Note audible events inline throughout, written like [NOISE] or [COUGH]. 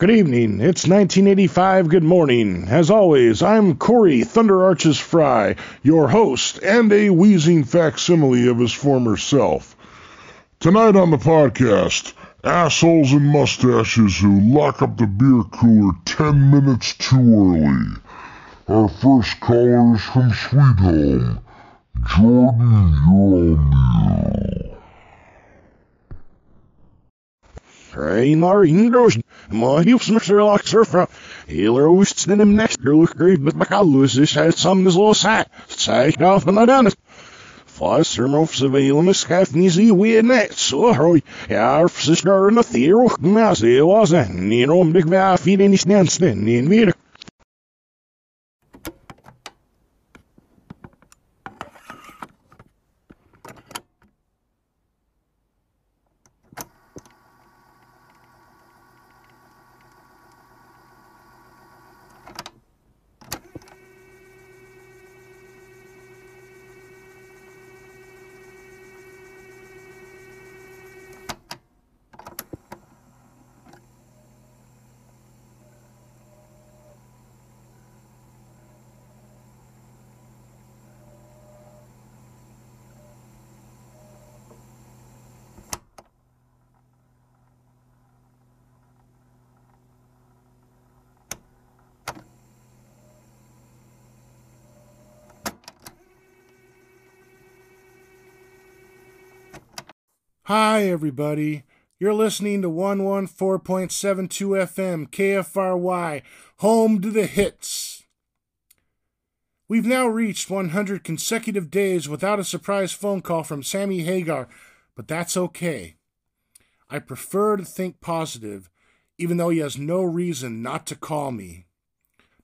Good evening. It's 1985. Good morning. As always, I'm Corey Thunder Arches Fry, your host and a wheezing facsimile of his former self. Tonight on the podcast, assholes and mustaches who lock up the beer cooler 10 minutes too early. Our first caller is from Sweet Home. Jordan, you're on. Reinar Indros, Mahjus Mr. Surfer, Healer Wisten next Nester look great, but Macalus is had some as low sat, sat off and it. Foster of surveillance half easy we net, so hurry, our sister in the theater, Mass, it was a Nero Big Vaff in his then in Vida. Hi, everybody. You're listening to 114.72 FM KFRY, home to the hits. We've now reached 100 consecutive days without a surprise phone call from Sammy Hagar, but that's okay. I prefer to think positive, even though he has no reason not to call me.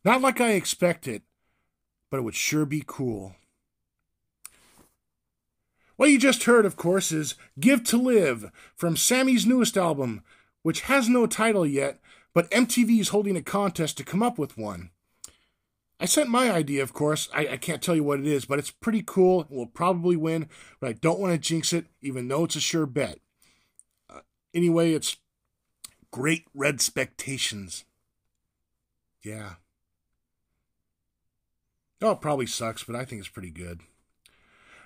Not like I expect it, but it would sure be cool. What you just heard, of course, is Give to Live from Sammy's newest album, which has no title yet, but MTV is holding a contest to come up with one. I sent my idea, of course. I, I can't tell you what it is, but it's pretty cool. It will probably win, but I don't want to jinx it, even though it's a sure bet. Uh, anyway, it's Great Red Spectations. Yeah. Oh, it probably sucks, but I think it's pretty good.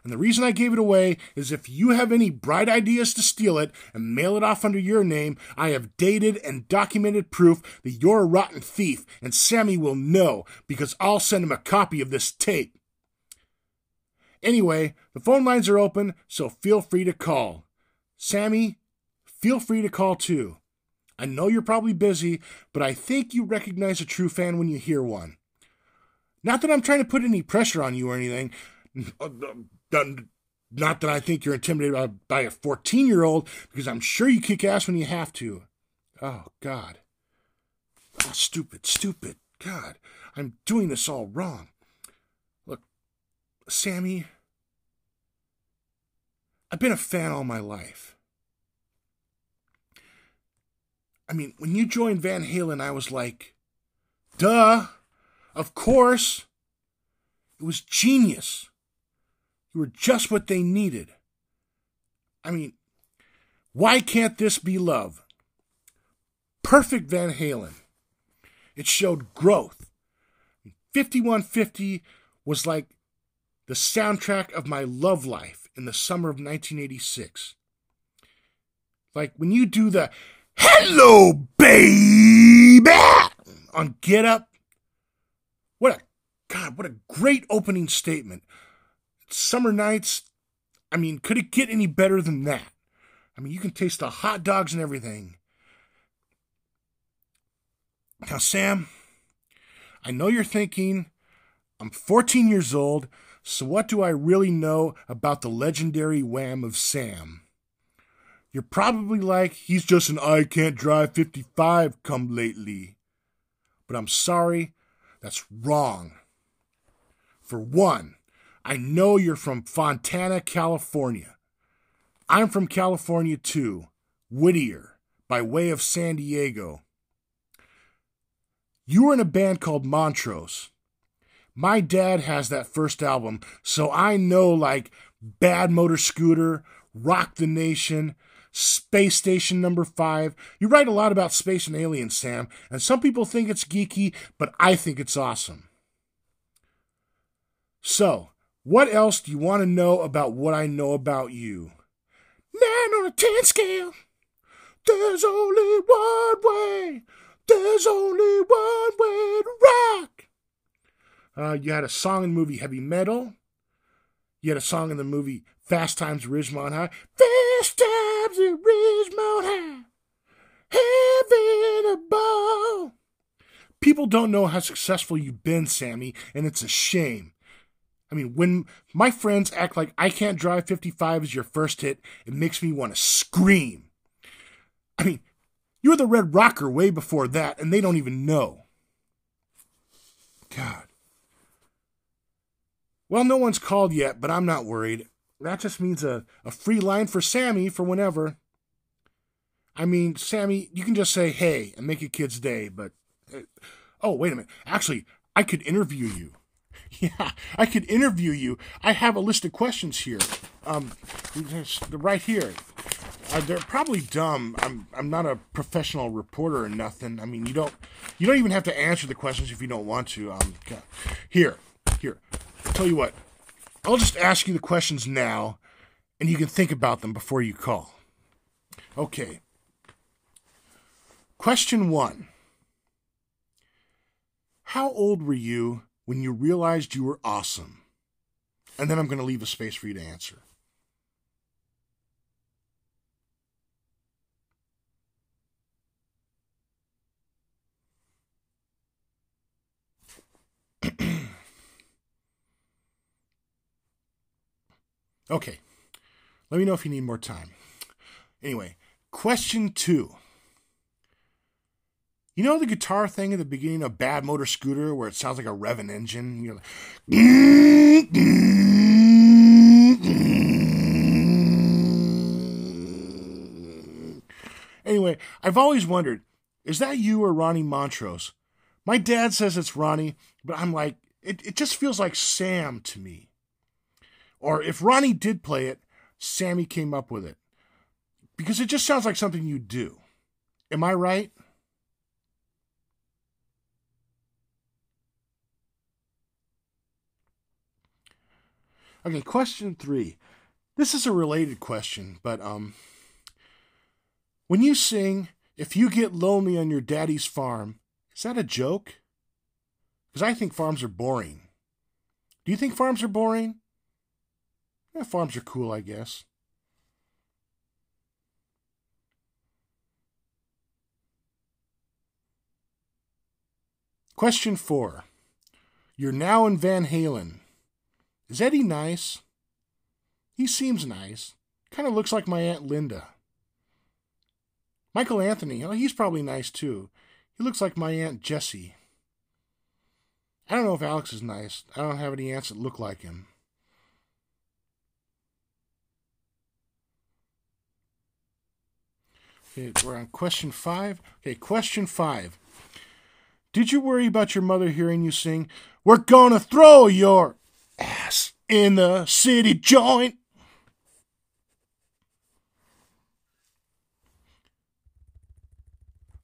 And the reason I gave it away is if you have any bright ideas to steal it and mail it off under your name, I have dated and documented proof that you're a rotten thief, and Sammy will know because I'll send him a copy of this tape. Anyway, the phone lines are open, so feel free to call. Sammy, feel free to call too. I know you're probably busy, but I think you recognize a true fan when you hear one. Not that I'm trying to put any pressure on you or anything. Not that I think you're intimidated by a 14 year old, because I'm sure you kick ass when you have to. Oh, God. Oh, stupid, stupid. God, I'm doing this all wrong. Look, Sammy, I've been a fan all my life. I mean, when you joined Van Halen, I was like, duh, of course. It was genius. You were just what they needed. I mean, why can't this be love? Perfect Van Halen. It showed growth. 5150 was like the soundtrack of my love life in the summer of 1986. Like when you do the hello, baby, on Get Up. What a, God, what a great opening statement summer nights, I mean, could it get any better than that? I mean, you can taste the hot dogs and everything. Now, Sam, I know you're thinking, I'm 14 years old, so what do I really know about the legendary wham of Sam? You're probably like, he's just an I can't drive 55 come lately. But I'm sorry, that's wrong. For one, I know you're from Fontana, California. I'm from California too, Whittier, by way of San Diego. You were in a band called Montrose. My dad has that first album, so I know like Bad Motor Scooter, Rock the Nation, Space Station number five. You write a lot about space and aliens, Sam, and some people think it's geeky, but I think it's awesome. So, what else do you want to know about what I know about you? Nine on a ten scale. There's only one way. There's only one way to rock. Uh, you had a song in the movie Heavy Metal. You had a song in the movie Fast Times at Ridgemont High. Fast Times at Ridgemont High. Having a. People don't know how successful you've been, Sammy, and it's a shame. I mean, when my friends act like I Can't Drive 55 is your first hit, it makes me want to scream. I mean, you were the Red Rocker way before that, and they don't even know. God. Well, no one's called yet, but I'm not worried. That just means a, a free line for Sammy for whenever. I mean, Sammy, you can just say hey and make a kid's day, but. Uh, oh, wait a minute. Actually, I could interview you. [LAUGHS] Yeah, I could interview you. I have a list of questions here. Um, right here. Uh, they're probably dumb. I'm I'm not a professional reporter or nothing. I mean, you don't you don't even have to answer the questions if you don't want to. Um, here, here. I'll tell you what. I'll just ask you the questions now, and you can think about them before you call. Okay. Question one. How old were you when you realized you were awesome? And then I'm going to leave a space for you to answer. [CLEARS THROAT] okay. Let me know if you need more time. Anyway, question two. You know the guitar thing at the beginning of Bad Motor Scooter where it sounds like a revving engine? You're like, anyway, I've always wondered, is that you or Ronnie Montrose? My dad says it's Ronnie, but I'm like, it, it just feels like Sam to me. Or if Ronnie did play it, Sammy came up with it. Because it just sounds like something you do. Am I right? Okay, question three. This is a related question, but um, when you sing, if you get lonely on your daddy's farm, is that a joke? Because I think farms are boring. Do you think farms are boring? Yeah, farms are cool, I guess. Question four. You're now in Van Halen. Is Eddie nice? He seems nice. Kind of looks like my Aunt Linda. Michael Anthony, oh, he's probably nice too. He looks like my Aunt Jessie. I don't know if Alex is nice. I don't have any aunts that look like him. Okay, we're on question five. Okay, question five. Did you worry about your mother hearing you sing, We're gonna throw your ass in the city joint.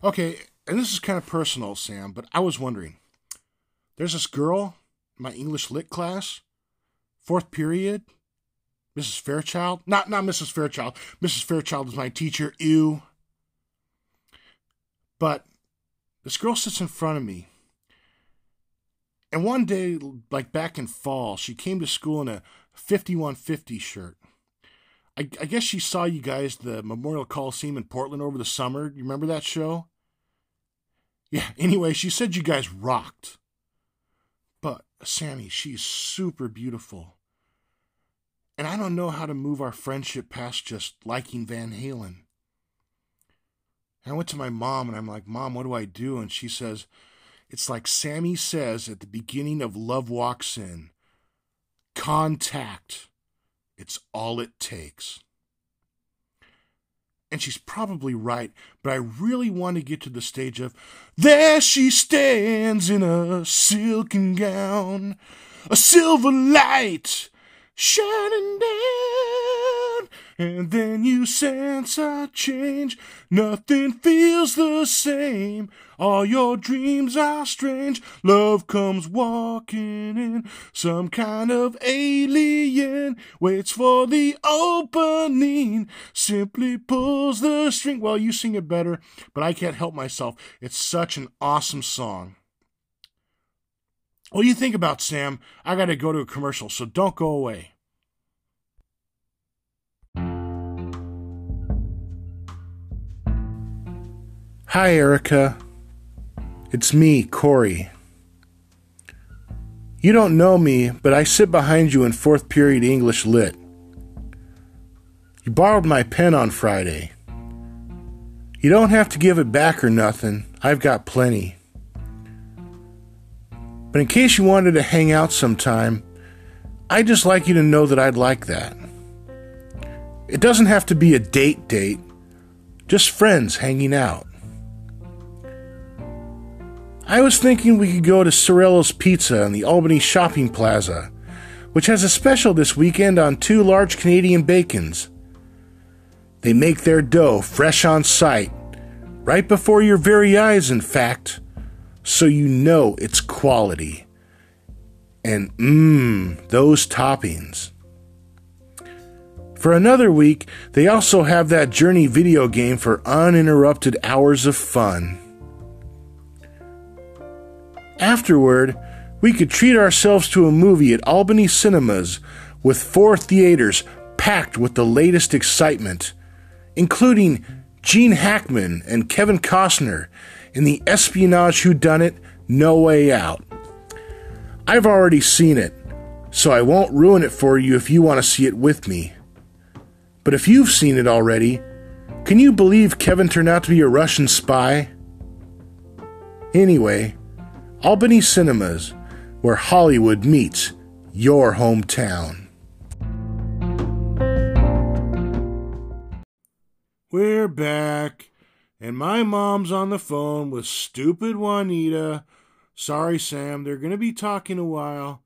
Okay, and this is kind of personal, Sam, but I was wondering. There's this girl in my English lit class, fourth period, Mrs. Fairchild. Not not Mrs. Fairchild. Mrs. Fairchild is my teacher. Ew. But this girl sits in front of me and one day, like back in fall, she came to school in a 5150 shirt. I, I guess she saw you guys the Memorial Coliseum in Portland over the summer. You remember that show? Yeah, anyway, she said you guys rocked. But, Sammy, she's super beautiful. And I don't know how to move our friendship past just liking Van Halen. And I went to my mom and I'm like, Mom, what do I do? And she says, it's like Sammy says at the beginning of Love Walks In contact. It's all it takes. And she's probably right, but I really want to get to the stage of There she stands in a silken gown, a silver light shining down and then you sense a change. Nothing feels the same. All your dreams are strange. Love comes walking in. Some kind of alien waits for the opening. Simply pulls the string. Well, you sing it better, but I can't help myself. It's such an awesome song. What do you think about Sam? I got to go to a commercial, so don't go away. Hi, Erica. It's me, Corey. You don't know me, but I sit behind you in fourth period English Lit. You borrowed my pen on Friday. You don't have to give it back or nothing. I've got plenty. But in case you wanted to hang out sometime, I'd just like you to know that I'd like that. It doesn't have to be a date date, just friends hanging out. I was thinking we could go to Sorello's Pizza in the Albany Shopping Plaza, which has a special this weekend on two large Canadian bacons. They make their dough fresh on site, right before your very eyes, in fact, so you know it's quality. And mmm, those toppings. For another week, they also have that Journey video game for uninterrupted hours of fun. Afterward, we could treat ourselves to a movie at Albany Cinemas with four theaters packed with the latest excitement, including Gene Hackman and Kevin Costner in the espionage whodunit No Way Out. I've already seen it, so I won't ruin it for you if you want to see it with me. But if you've seen it already, can you believe Kevin turned out to be a Russian spy? Anyway, Albany Cinemas, where Hollywood meets your hometown. We're back, and my mom's on the phone with stupid Juanita. Sorry, Sam, they're going to be talking a while.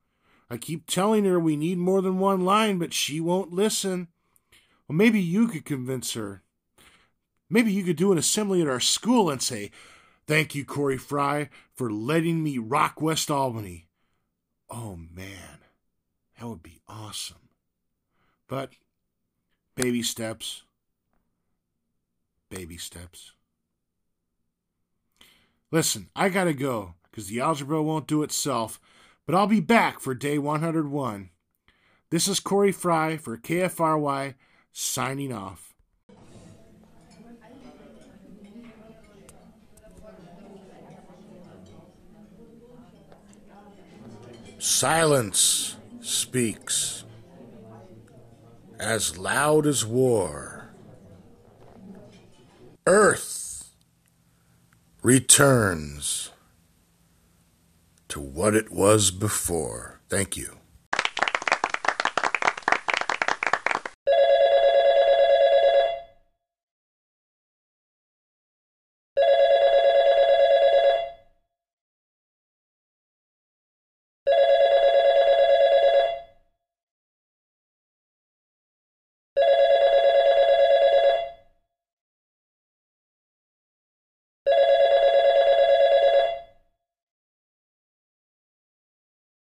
I keep telling her we need more than one line, but she won't listen. Well, maybe you could convince her. Maybe you could do an assembly at our school and say, Thank you, Corey Fry, for letting me rock West Albany. Oh, man, that would be awesome. But baby steps, baby steps. Listen, I gotta go because the algebra won't do itself, but I'll be back for day 101. This is Corey Fry for KFRY signing off. Silence speaks as loud as war. Earth returns to what it was before. Thank you.